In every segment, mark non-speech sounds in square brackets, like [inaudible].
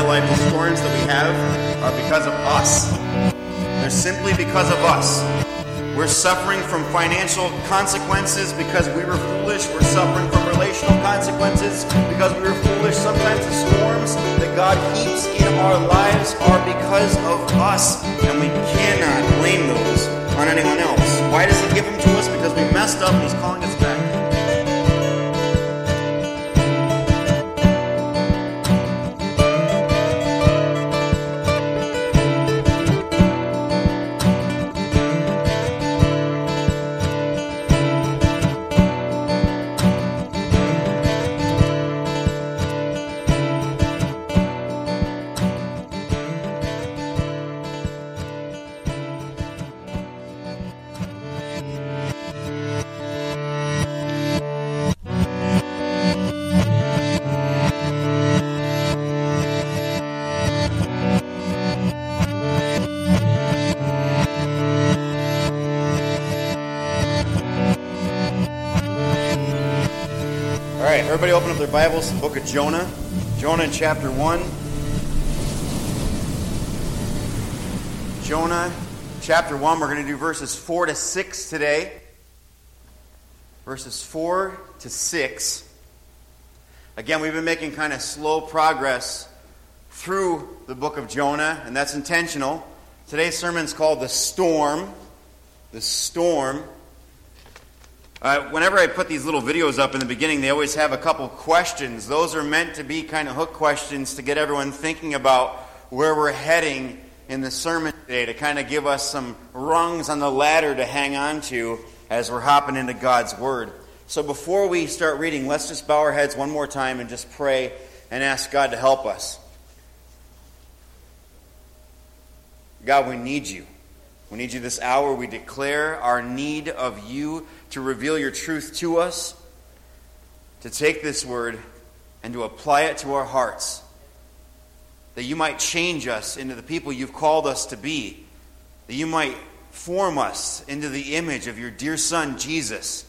life, the storms that we have are because of us. They're simply because of us. We're suffering from financial consequences because we were foolish. We're suffering from relational consequences because we were foolish. Sometimes the storms that God heaps in our lives are because of us, and we cannot blame those on anyone else. Why does He give them to us? Because we messed up and He's calling us back. Everybody open up their Bibles the book of Jonah. Jonah in chapter 1. Jonah chapter 1, we're going to do verses 4 to 6 today. Verses 4 to 6. Again, we've been making kind of slow progress through the book of Jonah, and that's intentional. Today's sermon is called The Storm. The Storm. Uh, whenever I put these little videos up in the beginning, they always have a couple questions. Those are meant to be kind of hook questions to get everyone thinking about where we're heading in the sermon today, to kind of give us some rungs on the ladder to hang on to as we're hopping into God's Word. So before we start reading, let's just bow our heads one more time and just pray and ask God to help us. God, we need you. We need you this hour. We declare our need of you to reveal your truth to us, to take this word and to apply it to our hearts, that you might change us into the people you've called us to be, that you might form us into the image of your dear Son, Jesus.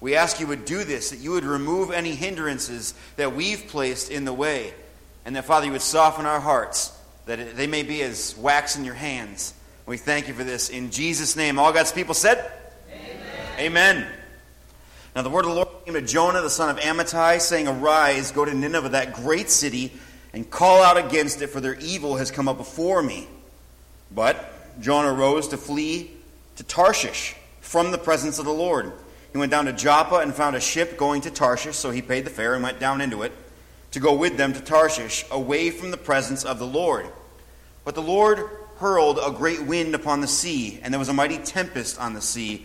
We ask you would do this, that you would remove any hindrances that we've placed in the way, and that, Father, you would soften our hearts, that they may be as wax in your hands. We thank you for this. In Jesus' name, all God's people said, Amen. Now the word of the Lord came to Jonah, the son of Amittai, saying, Arise, go to Nineveh, that great city, and call out against it, for their evil has come up before me. But Jonah rose to flee to Tarshish from the presence of the Lord. He went down to Joppa and found a ship going to Tarshish, so he paid the fare and went down into it to go with them to Tarshish, away from the presence of the Lord. But the Lord hurled a great wind upon the sea, and there was a mighty tempest on the sea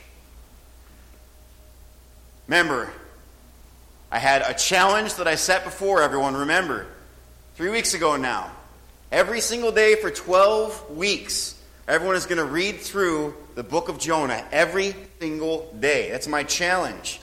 Remember, I had a challenge that I set before everyone. Remember, three weeks ago now. Every single day for 12 weeks, everyone is going to read through the book of Jonah every single day. That's my challenge.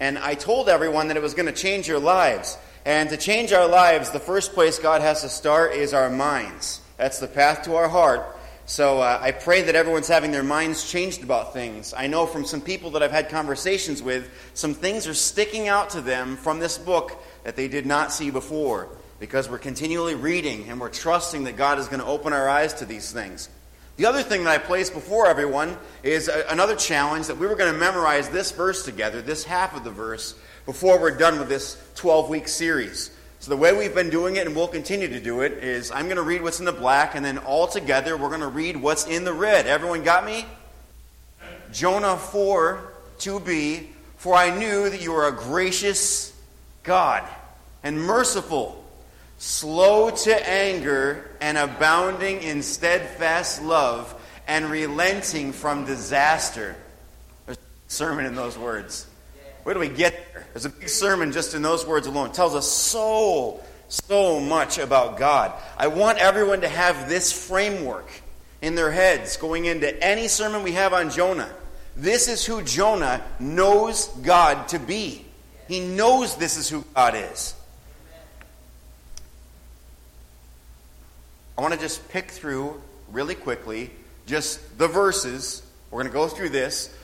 And I told everyone that it was going to change your lives. And to change our lives, the first place God has to start is our minds. That's the path to our heart. So uh, I pray that everyone's having their minds changed about things. I know from some people that I've had conversations with, some things are sticking out to them from this book that they did not see before because we're continually reading and we're trusting that God is going to open our eyes to these things. The other thing that I placed before everyone is a, another challenge that we were going to memorize this verse together, this half of the verse, before we're done with this 12 week series. So, the way we've been doing it, and we'll continue to do it, is I'm going to read what's in the black, and then all together we're going to read what's in the red. Everyone got me? Jonah 4 2b For I knew that you are a gracious God and merciful, slow to anger, and abounding in steadfast love, and relenting from disaster. There's a sermon in those words. Where do we get? There's a big sermon just in those words alone. It tells us so so much about God. I want everyone to have this framework in their heads going into any sermon we have on Jonah. This is who Jonah knows God to be. He knows this is who God is. I want to just pick through really quickly just the verses. We're going to go through this.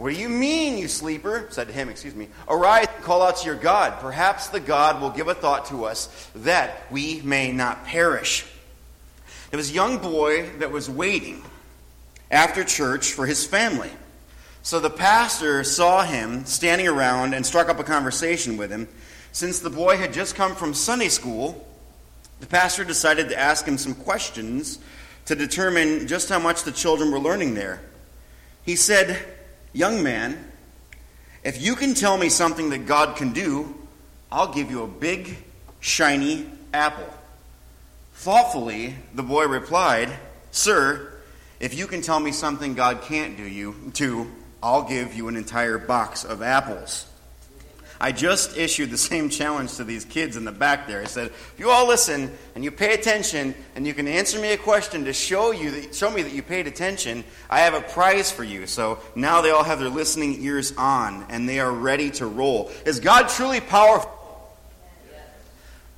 what do you mean, you sleeper? Said to him, excuse me. Arise and call out to your God. Perhaps the God will give a thought to us that we may not perish. There was a young boy that was waiting after church for his family. So the pastor saw him standing around and struck up a conversation with him. Since the boy had just come from Sunday school, the pastor decided to ask him some questions to determine just how much the children were learning there. He said, Young man, if you can tell me something that God can do, I'll give you a big, shiny apple. Thoughtfully, the boy replied, Sir, if you can tell me something God can't do you to, I'll give you an entire box of apples. I just issued the same challenge to these kids in the back there. I said, if you all listen and you pay attention and you can answer me a question to show you that, show me that you paid attention, I have a prize for you. So now they all have their listening ears on and they are ready to roll. Is God truly powerful?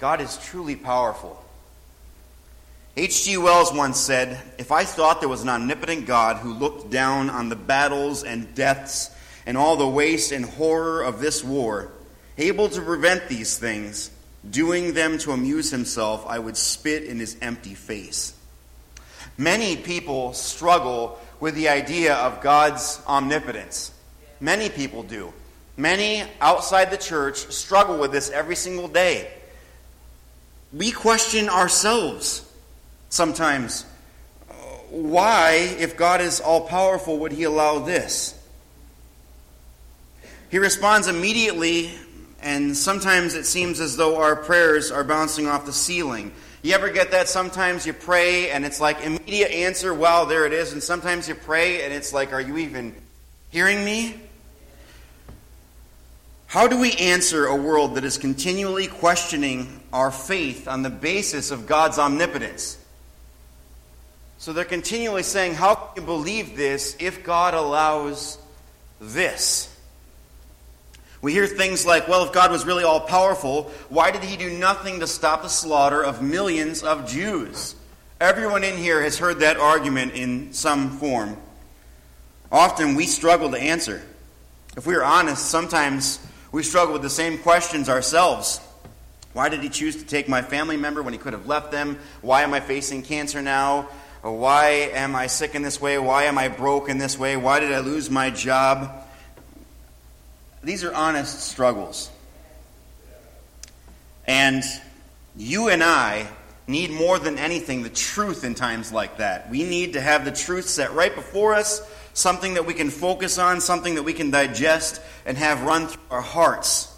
God is truly powerful. H.G. Wells once said, If I thought there was an omnipotent God who looked down on the battles and deaths and all the waste and horror of this war, able to prevent these things, doing them to amuse himself, I would spit in his empty face. Many people struggle with the idea of God's omnipotence. Many people do. Many outside the church struggle with this every single day. We question ourselves sometimes. Uh, why, if God is all powerful, would he allow this? He responds immediately, and sometimes it seems as though our prayers are bouncing off the ceiling. You ever get that? Sometimes you pray and it's like immediate answer, wow, there it is. And sometimes you pray and it's like, are you even hearing me? How do we answer a world that is continually questioning our faith on the basis of God's omnipotence? So they're continually saying, How can you believe this if God allows this? We hear things like, well, if God was really all powerful, why did he do nothing to stop the slaughter of millions of Jews? Everyone in here has heard that argument in some form. Often we struggle to answer. If we are honest, sometimes we struggle with the same questions ourselves. Why did he choose to take my family member when he could have left them? Why am I facing cancer now? Why am I sick in this way? Why am I broke in this way? Why did I lose my job? These are honest struggles. And you and I need more than anything the truth in times like that. We need to have the truth set right before us, something that we can focus on, something that we can digest and have run through our hearts.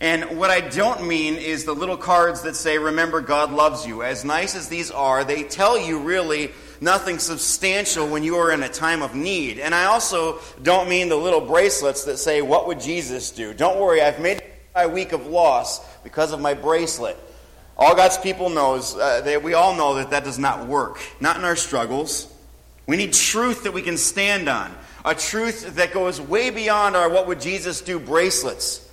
And what I don't mean is the little cards that say, Remember, God loves you. As nice as these are, they tell you really nothing substantial when you are in a time of need. And I also don't mean the little bracelets that say, What would Jesus do? Don't worry, I've made my week of loss because of my bracelet. All God's people knows, uh, they, we all know that that does not work. Not in our struggles. We need truth that we can stand on. A truth that goes way beyond our what would Jesus do bracelets.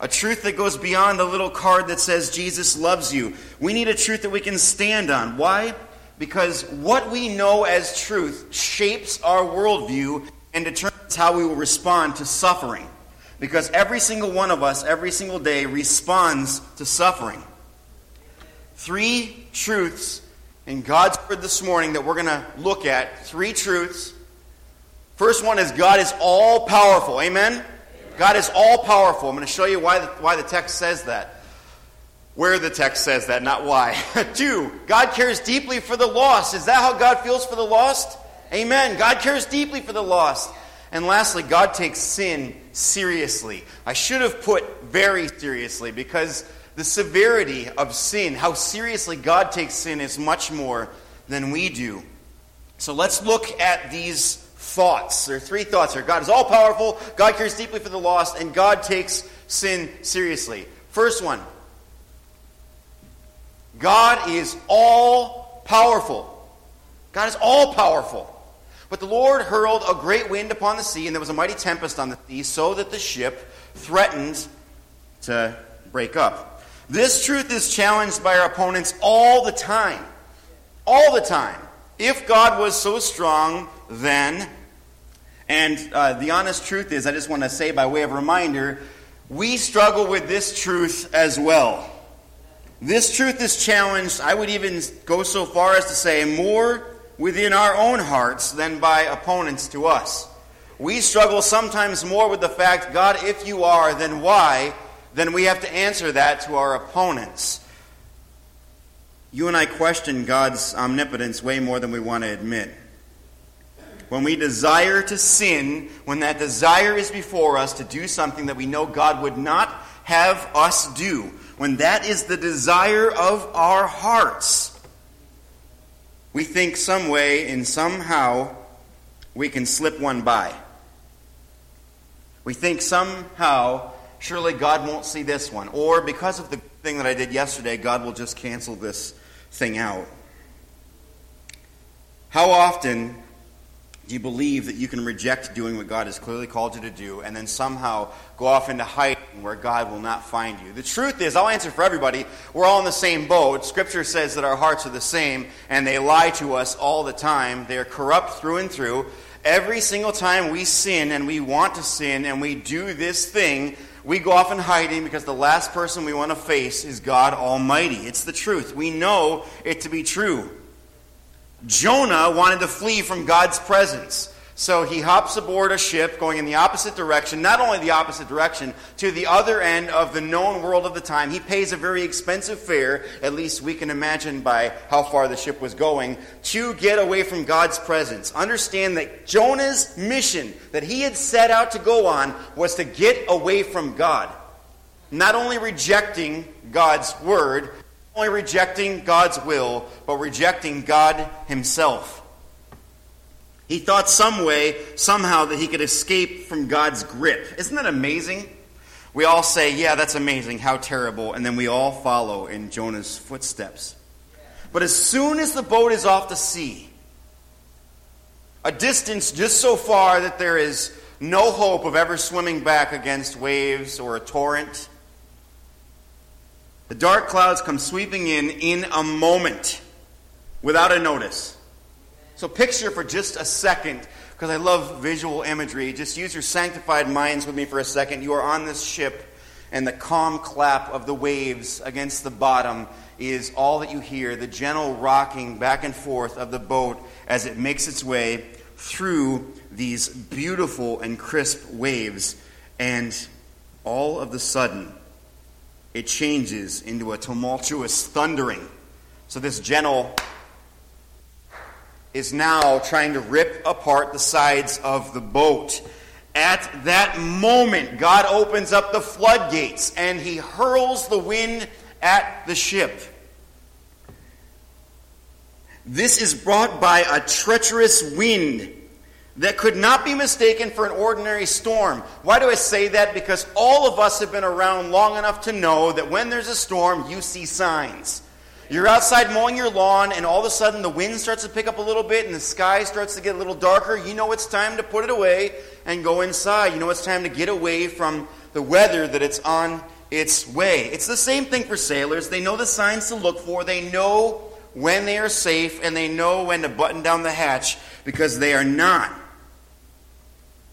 A truth that goes beyond the little card that says Jesus loves you. We need a truth that we can stand on. Why? Because what we know as truth shapes our worldview and determines how we will respond to suffering. Because every single one of us, every single day, responds to suffering. Three truths in God's Word this morning that we're going to look at. Three truths. First one is God is all powerful. Amen? God is all powerful. I'm going to show you why the, why the text says that where the text says that, not why. [laughs] Two, God cares deeply for the lost. Is that how God feels for the lost? Amen. God cares deeply for the lost. And lastly, God takes sin seriously. I should have put very seriously because the severity of sin, how seriously God takes sin, is much more than we do. So let's look at these thoughts. There are three thoughts here God is all powerful, God cares deeply for the lost, and God takes sin seriously. First one God is all powerful. God is all powerful. But the Lord hurled a great wind upon the sea, and there was a mighty tempest on the sea, so that the ship threatened to break up. This truth is challenged by our opponents all the time. All the time. If God was so strong, then, and uh, the honest truth is, I just want to say by way of reminder, we struggle with this truth as well. This truth is challenged, I would even go so far as to say, more within our own hearts than by opponents to us. We struggle sometimes more with the fact, God, if you are, then why? Then we have to answer that to our opponents. You and I question God's omnipotence way more than we want to admit. When we desire to sin, when that desire is before us to do something that we know God would not have us do, when that is the desire of our hearts, we think some way and somehow we can slip one by. We think somehow, surely God won't see this one. Or because of the thing that I did yesterday, God will just cancel this thing out. How often do you believe that you can reject doing what God has clearly called you to do and then somehow go off into hiding where God will not find you? The truth is, I'll answer for everybody, we're all in the same boat. Scripture says that our hearts are the same and they lie to us all the time. They are corrupt through and through. Every single time we sin and we want to sin and we do this thing, we go off in hiding because the last person we want to face is God Almighty. It's the truth. We know it to be true. Jonah wanted to flee from God's presence. So he hops aboard a ship going in the opposite direction, not only the opposite direction, to the other end of the known world of the time. He pays a very expensive fare, at least we can imagine by how far the ship was going, to get away from God's presence. Understand that Jonah's mission that he had set out to go on was to get away from God. Not only rejecting God's word, only rejecting God's will, but rejecting God Himself. He thought some way, somehow, that he could escape from God's grip. Isn't that amazing? We all say, Yeah, that's amazing, how terrible, and then we all follow in Jonah's footsteps. But as soon as the boat is off the sea, a distance just so far that there is no hope of ever swimming back against waves or a torrent, the dark clouds come sweeping in in a moment without a notice. So picture for just a second, because I love visual imagery, just use your sanctified minds with me for a second. You are on this ship, and the calm clap of the waves against the bottom is all that you hear the gentle rocking back and forth of the boat as it makes its way through these beautiful and crisp waves. And all of the sudden, it changes into a tumultuous thundering. So this gentle is now trying to rip apart the sides of the boat. At that moment, God opens up the floodgates and he hurls the wind at the ship. This is brought by a treacherous wind that could not be mistaken for an ordinary storm. Why do I say that? Because all of us have been around long enough to know that when there's a storm, you see signs. You're outside mowing your lawn, and all of a sudden the wind starts to pick up a little bit, and the sky starts to get a little darker. You know it's time to put it away and go inside. You know it's time to get away from the weather that it's on its way. It's the same thing for sailors. They know the signs to look for, they know when they are safe, and they know when to button down the hatch because they are not.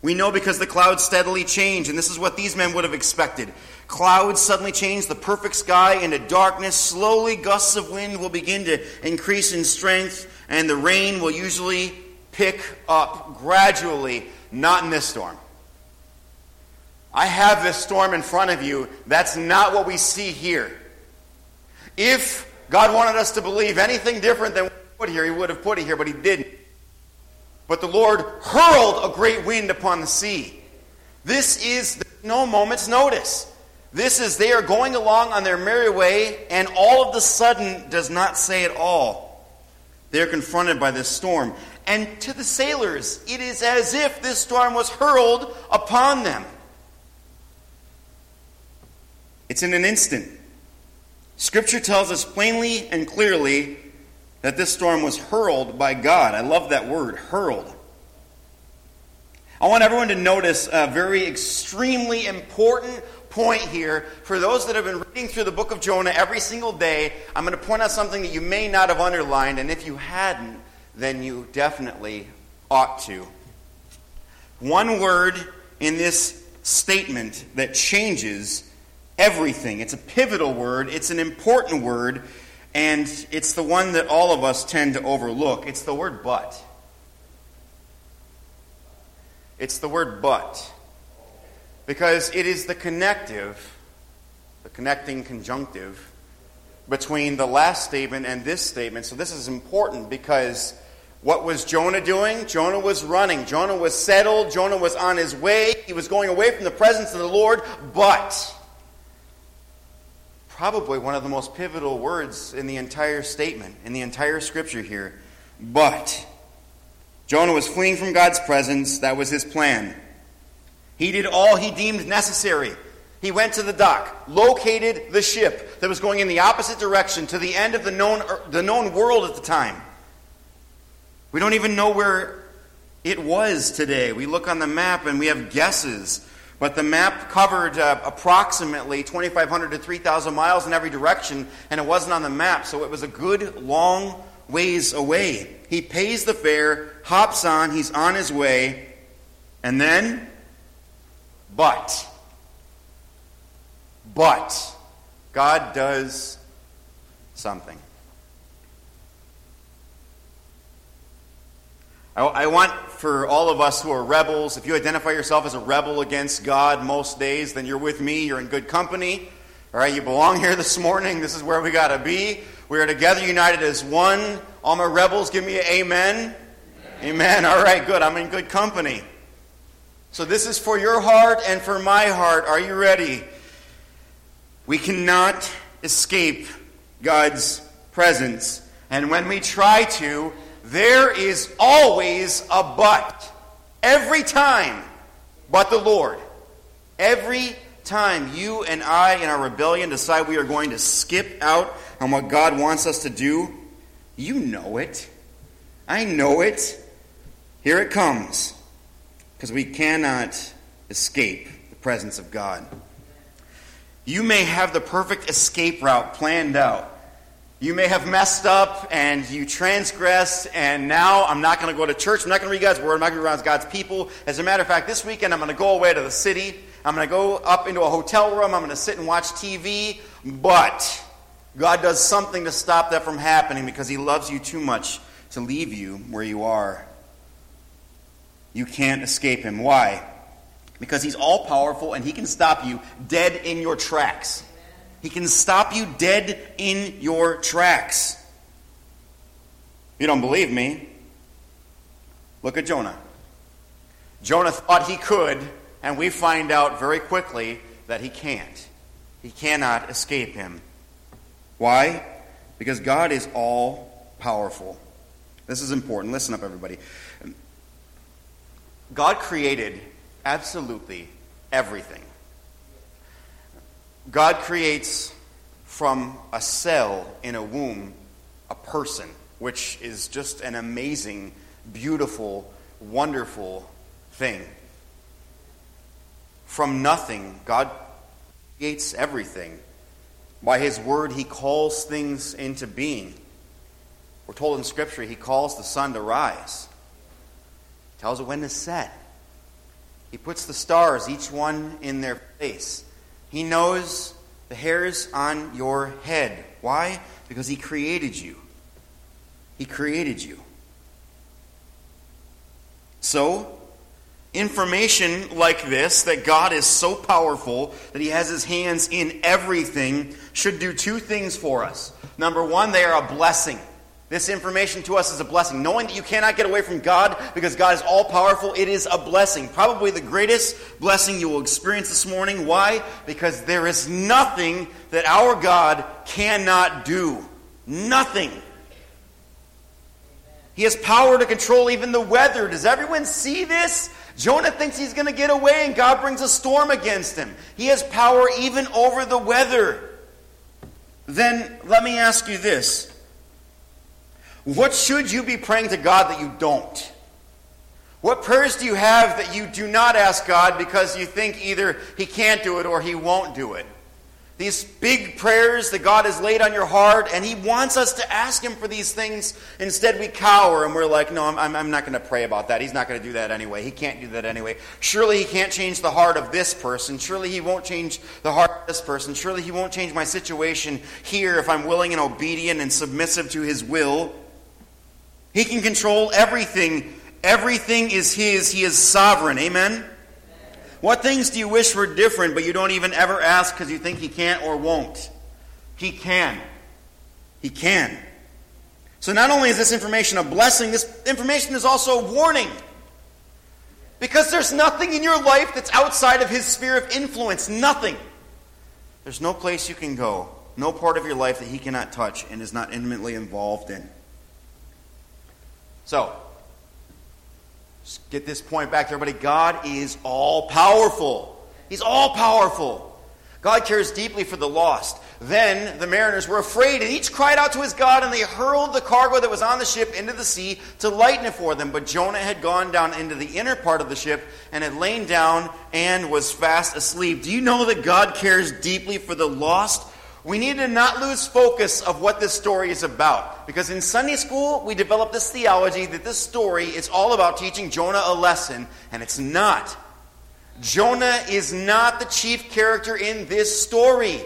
We know because the clouds steadily change, and this is what these men would have expected. Clouds suddenly change the perfect sky into darkness. Slowly, gusts of wind will begin to increase in strength, and the rain will usually pick up gradually, not in this storm. I have this storm in front of you. That's not what we see here. If God wanted us to believe anything different than what he put here, he would have put it here, but he didn't. But the Lord hurled a great wind upon the sea. This is no moment's notice. This is they are going along on their merry way, and all of the sudden does not say at all. They are confronted by this storm. And to the sailors, it is as if this storm was hurled upon them. It's in an instant. Scripture tells us plainly and clearly that this storm was hurled by God. I love that word, hurled. I want everyone to notice a very extremely important point here. For those that have been reading through the book of Jonah every single day, I'm going to point out something that you may not have underlined, and if you hadn't, then you definitely ought to. One word in this statement that changes everything. It's a pivotal word, it's an important word, and it's the one that all of us tend to overlook. It's the word but. It's the word but. Because it is the connective, the connecting conjunctive between the last statement and this statement. So this is important because what was Jonah doing? Jonah was running. Jonah was settled. Jonah was on his way. He was going away from the presence of the Lord. But, probably one of the most pivotal words in the entire statement, in the entire scripture here. But, Jonah was fleeing from God's presence. That was his plan. He did all he deemed necessary. He went to the dock, located the ship that was going in the opposite direction to the end of the known, the known world at the time. We don't even know where it was today. We look on the map and we have guesses, but the map covered uh, approximately 2,500 to 3,000 miles in every direction, and it wasn't on the map, so it was a good long ways away. He pays the fare, hops on, he's on his way, and then, but, but, God does something. I, I want for all of us who are rebels, if you identify yourself as a rebel against God most days, then you're with me, you're in good company. All right, you belong here this morning. This is where we got to be. We are together, united as one. All my rebels, give me an amen. amen. Amen. All right, good. I'm in good company. So this is for your heart and for my heart. Are you ready? We cannot escape God's presence. And when we try to, there is always a but. Every time, but the Lord. Every time you and I, in our rebellion, decide we are going to skip out on what God wants us to do, you know it. I know it. Here it comes. Because we cannot escape the presence of God. You may have the perfect escape route planned out. You may have messed up and you transgressed, and now I'm not going to go to church. I'm not going to read God's word. I'm not going to be around God's people. As a matter of fact, this weekend I'm going to go away to the city. I'm going to go up into a hotel room. I'm going to sit and watch TV. But God does something to stop that from happening because He loves you too much to leave you where you are. You can't escape Him. Why? Because He's all powerful and He can stop you dead in your tracks. He can stop you dead in your tracks. You don't believe me? Look at Jonah. Jonah thought he could, and we find out very quickly that he can't. He cannot escape him. Why? Because God is all powerful. This is important. Listen up, everybody. God created absolutely everything. God creates from a cell in a womb a person, which is just an amazing, beautiful, wonderful thing. From nothing, God creates everything. By His word, He calls things into being. We're told in Scripture, He calls the sun to rise, tells it when to set. He puts the stars, each one in their place. He knows the hairs on your head. Why? Because He created you. He created you. So, information like this, that God is so powerful that He has His hands in everything, should do two things for us. Number one, they are a blessing. This information to us is a blessing. Knowing that you cannot get away from God because God is all powerful, it is a blessing. Probably the greatest blessing you will experience this morning. Why? Because there is nothing that our God cannot do. Nothing. He has power to control even the weather. Does everyone see this? Jonah thinks he's going to get away, and God brings a storm against him. He has power even over the weather. Then let me ask you this what should you be praying to God that you don't? What prayers do you have that you do not ask God because you think either He can't do it or He won't do it? These big prayers that God has laid on your heart, and He wants us to ask Him for these things. Instead, we cower and we're like, no, I'm, I'm not going to pray about that. He's not going to do that anyway. He can't do that anyway. Surely He can't change the heart of this person. Surely He won't change the heart of this person. Surely He won't change my situation here if I'm willing and obedient and submissive to His will. He can control everything. Everything is His. He is sovereign. Amen? What things do you wish were different, but you don't even ever ask because you think He can't or won't? He can. He can. So not only is this information a blessing, this information is also a warning. Because there's nothing in your life that's outside of His sphere of influence. Nothing. There's no place you can go, no part of your life that He cannot touch and is not intimately involved in. So, get this point back to everybody. God is all powerful. He's all powerful. God cares deeply for the lost. Then the mariners were afraid, and each cried out to his God, and they hurled the cargo that was on the ship into the sea to lighten it for them. But Jonah had gone down into the inner part of the ship and had lain down and was fast asleep. Do you know that God cares deeply for the lost? We need to not lose focus of what this story is about. Because in Sunday school, we develop this theology that this story is all about teaching Jonah a lesson, and it's not. Jonah is not the chief character in this story.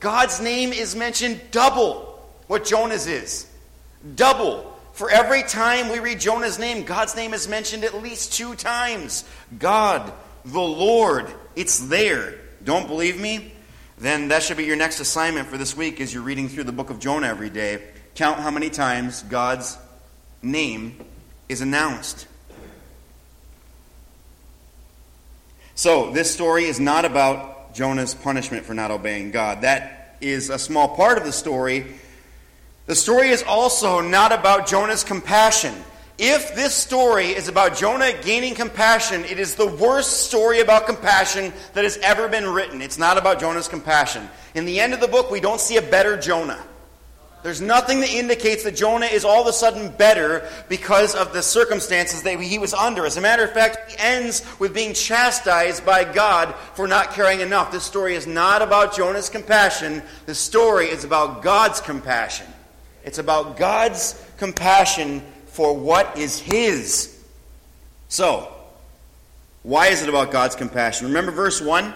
God's name is mentioned double what Jonah's is. Double. For every time we read Jonah's name, God's name is mentioned at least two times. God, the Lord. It's there. Don't believe me? Then that should be your next assignment for this week as you're reading through the book of Jonah every day. Count how many times God's name is announced. So, this story is not about Jonah's punishment for not obeying God. That is a small part of the story. The story is also not about Jonah's compassion. If this story is about Jonah gaining compassion, it is the worst story about compassion that has ever been written. It's not about Jonah's compassion. In the end of the book, we don't see a better Jonah. There's nothing that indicates that Jonah is all of a sudden better because of the circumstances that he was under. As a matter of fact, he ends with being chastised by God for not caring enough. This story is not about Jonah's compassion. The story is about God's compassion. It's about God's compassion for what is His. So, why is it about God's compassion? Remember verse 1?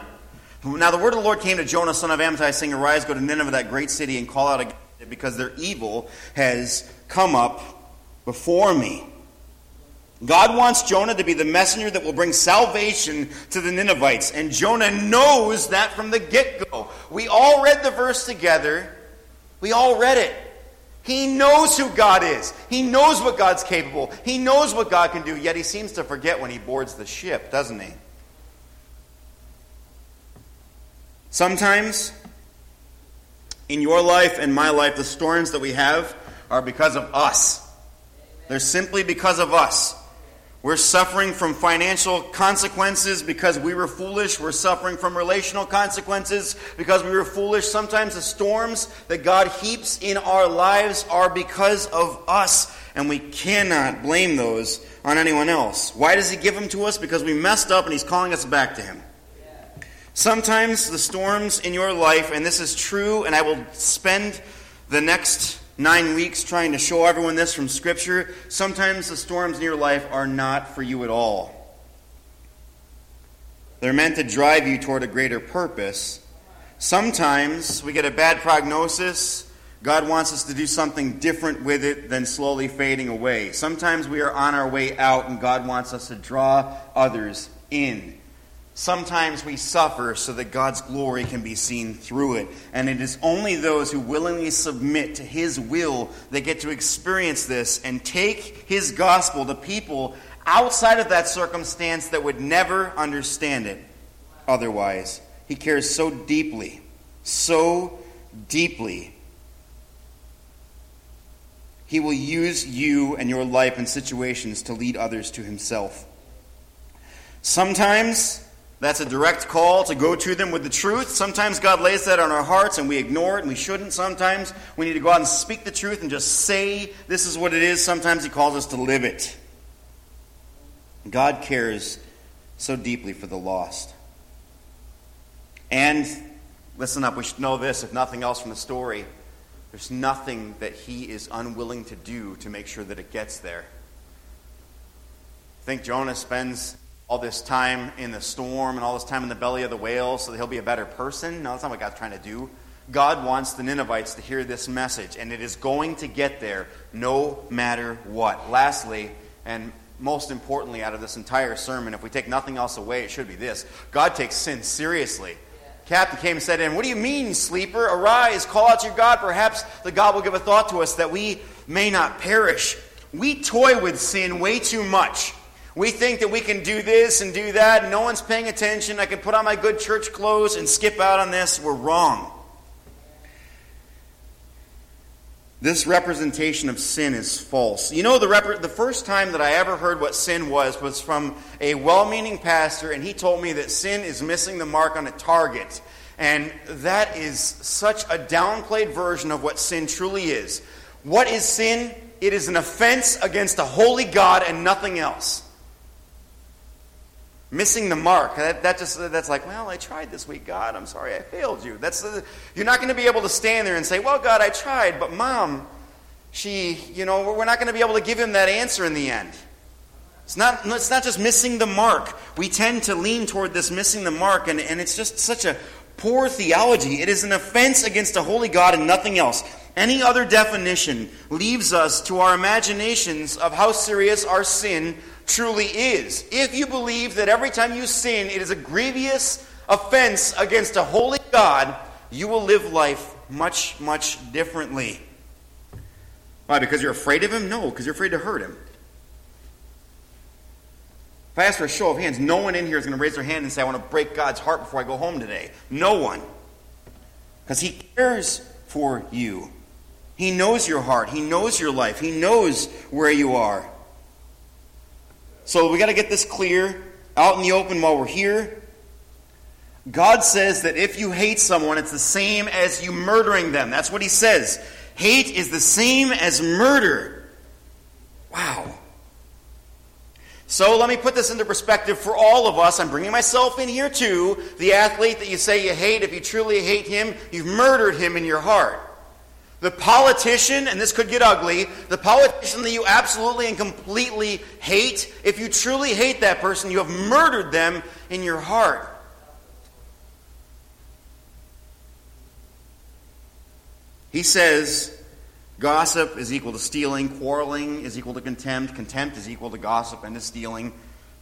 Now the word of the Lord came to Jonah, son of Amittai, saying, Arise, go to Nineveh, that great city, and call out against it, because their evil has come up before me. God wants Jonah to be the messenger that will bring salvation to the Ninevites. And Jonah knows that from the get go. We all read the verse together. We all read it. He knows who God is. He knows what God's capable. He knows what God can do, yet he seems to forget when he boards the ship, doesn't he? Sometimes in your life and my life, the storms that we have are because of us. They're simply because of us. We're suffering from financial consequences because we were foolish. We're suffering from relational consequences because we were foolish. Sometimes the storms that God heaps in our lives are because of us, and we cannot blame those on anyone else. Why does He give them to us? Because we messed up and He's calling us back to Him. Sometimes the storms in your life, and this is true, and I will spend the next nine weeks trying to show everyone this from Scripture, sometimes the storms in your life are not for you at all. They're meant to drive you toward a greater purpose. Sometimes we get a bad prognosis. God wants us to do something different with it than slowly fading away. Sometimes we are on our way out, and God wants us to draw others in. Sometimes we suffer so that God's glory can be seen through it. And it is only those who willingly submit to His will that get to experience this and take His gospel to people outside of that circumstance that would never understand it otherwise. He cares so deeply, so deeply. He will use you and your life and situations to lead others to Himself. Sometimes that's a direct call to go to them with the truth. Sometimes God lays that on our hearts and we ignore it and we shouldn't. Sometimes we need to go out and speak the truth and just say this is what it is. Sometimes He calls us to live it. God cares so deeply for the lost. And listen up, we should know this, if nothing else from the story. There's nothing that He is unwilling to do to make sure that it gets there. I think Jonah spends all this time in the storm and all this time in the belly of the whale so that he'll be a better person. No, that's not what God's trying to do. God wants the Ninevites to hear this message, and it is going to get there no matter what. Lastly, and most importantly, out of this entire sermon, if we take nothing else away, it should be this God takes sin seriously. Captain came and said to him, What do you mean, sleeper? Arise, call out to your God. Perhaps the God will give a thought to us that we may not perish. We toy with sin way too much. We think that we can do this and do that, and no one's paying attention. I can put on my good church clothes and skip out on this. We're wrong. This representation of sin is false. You know, the, rep- the first time that I ever heard what sin was was from a well meaning pastor, and he told me that sin is missing the mark on a target. And that is such a downplayed version of what sin truly is. What is sin? It is an offense against a holy God and nothing else missing the mark. That, that just that's like, well, I tried this week, God. I'm sorry, I failed you. That's you're not going to be able to stand there and say, well, God, I tried, but Mom, she, you know, we're not going to be able to give him that answer in the end. It's not, it's not just missing the mark. We tend to lean toward this missing the mark, and, and it's just such a poor theology. It is an offense against a holy God and nothing else. Any other definition leaves us to our imaginations of how serious our sin truly is. If you believe that every time you sin it is a grievous offense against a holy God, you will live life much, much differently. Why? Because you're afraid of him? No, because you're afraid to hurt him. If I ask for a show of hands, no one in here is going to raise their hand and say, I want to break God's heart before I go home today. No one. Because he cares for you. He knows your heart. He knows your life. He knows where you are. So we got to get this clear out in the open while we're here. God says that if you hate someone, it's the same as you murdering them. That's what he says. Hate is the same as murder. Wow. So let me put this into perspective for all of us. I'm bringing myself in here too. The athlete that you say you hate, if you truly hate him, you've murdered him in your heart. The politician, and this could get ugly, the politician that you absolutely and completely hate, if you truly hate that person, you have murdered them in your heart. He says gossip is equal to stealing, quarreling is equal to contempt, contempt is equal to gossip and to stealing.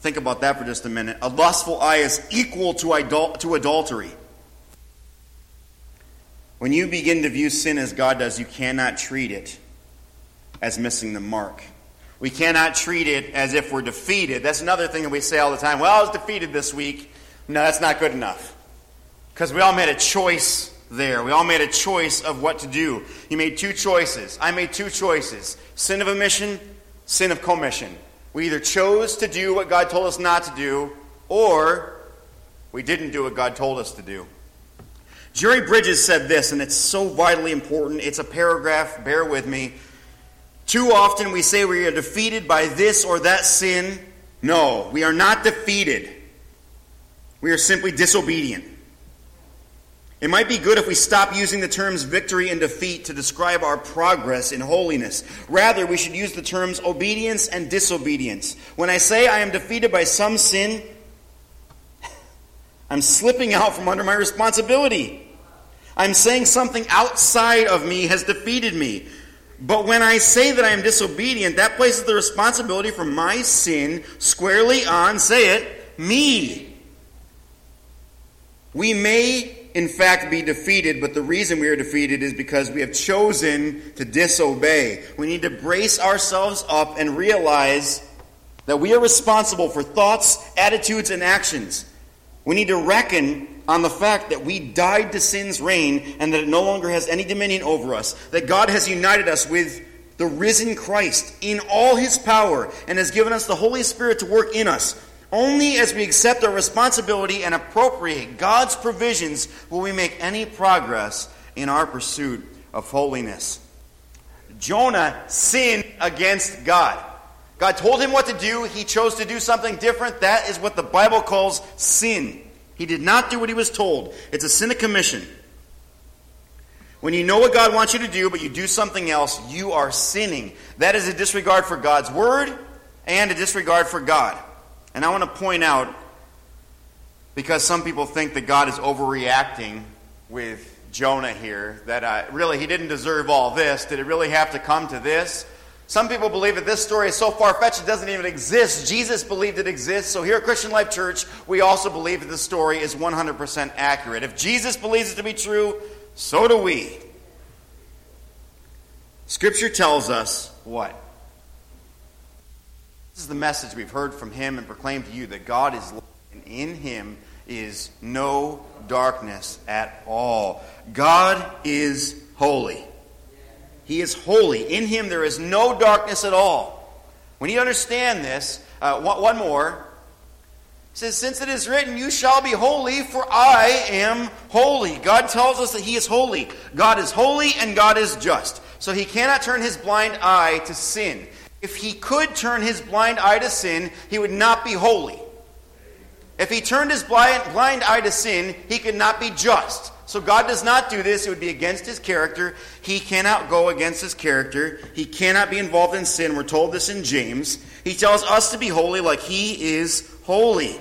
Think about that for just a minute. A lustful eye is equal to, to adultery. When you begin to view sin as God does, you cannot treat it as missing the mark. We cannot treat it as if we're defeated. That's another thing that we say all the time. Well, I was defeated this week. No, that's not good enough. Because we all made a choice there. We all made a choice of what to do. You made two choices. I made two choices sin of omission, sin of commission. We either chose to do what God told us not to do, or we didn't do what God told us to do. Jerry Bridges said this, and it's so vitally important. It's a paragraph, bear with me. Too often we say we are defeated by this or that sin. No, we are not defeated. We are simply disobedient. It might be good if we stop using the terms victory and defeat to describe our progress in holiness. Rather, we should use the terms obedience and disobedience. When I say I am defeated by some sin, [laughs] I'm slipping out from under my responsibility. I'm saying something outside of me has defeated me. But when I say that I am disobedient, that places the responsibility for my sin squarely on, say it, me. We may, in fact, be defeated, but the reason we are defeated is because we have chosen to disobey. We need to brace ourselves up and realize that we are responsible for thoughts, attitudes, and actions. We need to reckon on the fact that we died to sin's reign and that it no longer has any dominion over us, that God has united us with the risen Christ in all his power and has given us the Holy Spirit to work in us. Only as we accept our responsibility and appropriate God's provisions will we make any progress in our pursuit of holiness. Jonah sinned against God. God told him what to do. He chose to do something different. That is what the Bible calls sin. He did not do what he was told. It's a sin of commission. When you know what God wants you to do, but you do something else, you are sinning. That is a disregard for God's word and a disregard for God. And I want to point out, because some people think that God is overreacting with Jonah here, that uh, really he didn't deserve all this. Did it really have to come to this? Some people believe that this story is so far fetched it doesn't even exist. Jesus believed it exists. So here at Christian Life Church, we also believe that the story is 100% accurate. If Jesus believes it to be true, so do we. Scripture tells us what? This is the message we've heard from him and proclaimed to you that God is light, and in him is no darkness at all. God is holy. He is holy. In him there is no darkness at all. When you understand this, uh, one, one more. It says, Since it is written, You shall be holy, for I am holy. God tells us that He is holy. God is holy and God is just. So He cannot turn His blind eye to sin. If he could turn his blind eye to sin, he would not be holy. If he turned his blind, blind eye to sin, he could not be just. So God does not do this. It would be against his character. He cannot go against his character. He cannot be involved in sin. We're told this in James. He tells us to be holy like he is holy.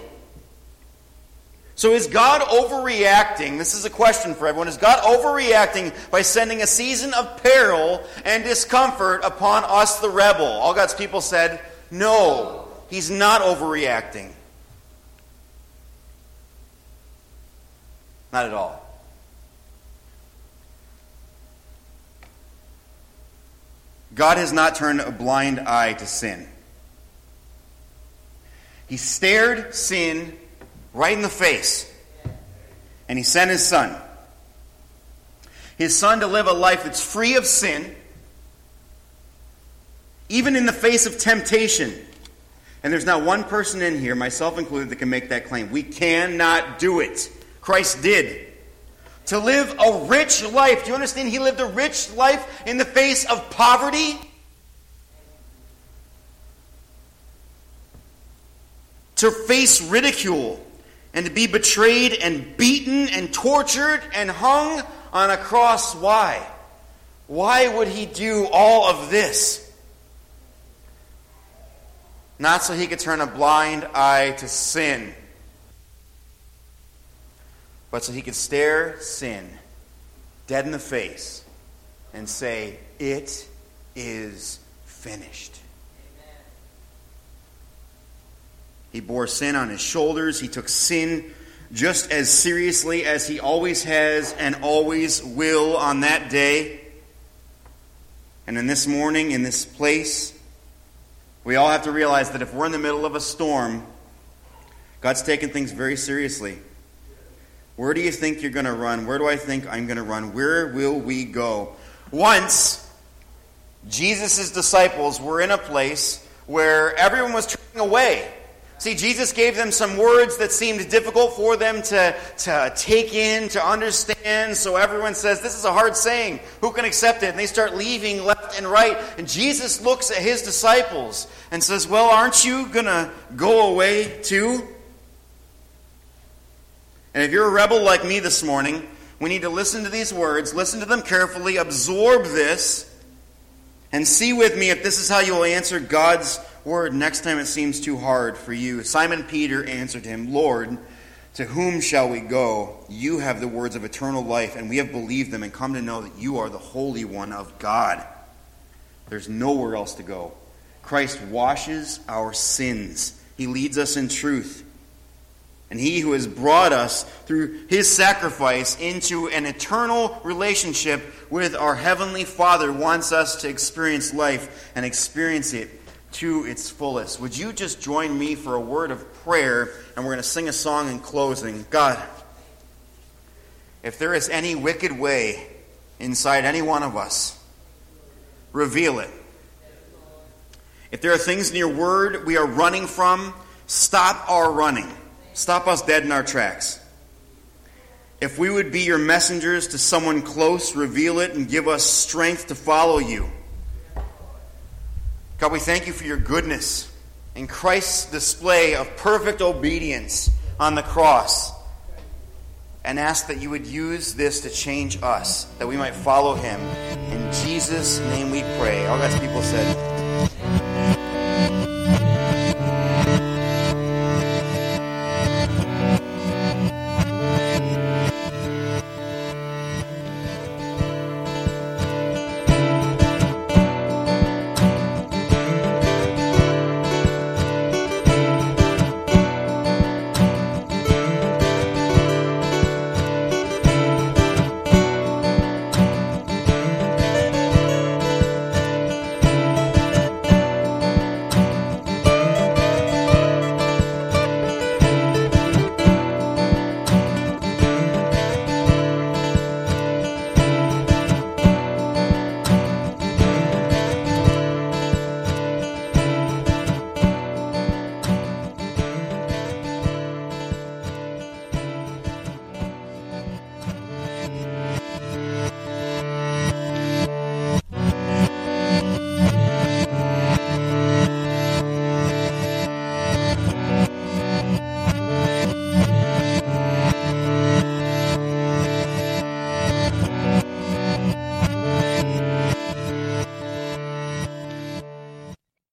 So is God overreacting? This is a question for everyone. Is God overreacting by sending a season of peril and discomfort upon us, the rebel? All God's people said, No, He's not overreacting. Not at all. God has not turned a blind eye to sin. He stared sin right in the face. And he sent his son. His son to live a life that's free of sin, even in the face of temptation. And there's not one person in here, myself included, that can make that claim. We cannot do it. Christ did. To live a rich life. Do you understand? He lived a rich life in the face of poverty to face ridicule and to be betrayed and beaten and tortured and hung on a cross. Why? Why would he do all of this? Not so he could turn a blind eye to sin, but so he could stare sin dead in the face and say, It is finished. He bore sin on his shoulders. He took sin just as seriously as he always has and always will on that day. And in this morning, in this place, we all have to realize that if we're in the middle of a storm, God's taking things very seriously. Where do you think you're going to run? Where do I think I'm going to run? Where will we go? Once, Jesus' disciples were in a place where everyone was turning away. See, Jesus gave them some words that seemed difficult for them to, to take in, to understand. So everyone says, This is a hard saying. Who can accept it? And they start leaving left and right. And Jesus looks at his disciples and says, Well, aren't you going to go away too? And if you're a rebel like me this morning, we need to listen to these words, listen to them carefully, absorb this, and see with me if this is how you will answer God's word next time it seems too hard for you. Simon Peter answered him, Lord, to whom shall we go? You have the words of eternal life, and we have believed them and come to know that you are the Holy One of God. There's nowhere else to go. Christ washes our sins, He leads us in truth. And he who has brought us through his sacrifice into an eternal relationship with our Heavenly Father wants us to experience life and experience it to its fullest. Would you just join me for a word of prayer? And we're going to sing a song in closing. God, if there is any wicked way inside any one of us, reveal it. If there are things in your word we are running from, stop our running. Stop us dead in our tracks. If we would be your messengers to someone close, reveal it and give us strength to follow you. God, we thank you for your goodness and Christ's display of perfect obedience on the cross. And ask that you would use this to change us, that we might follow him. In Jesus' name we pray. All God's people said,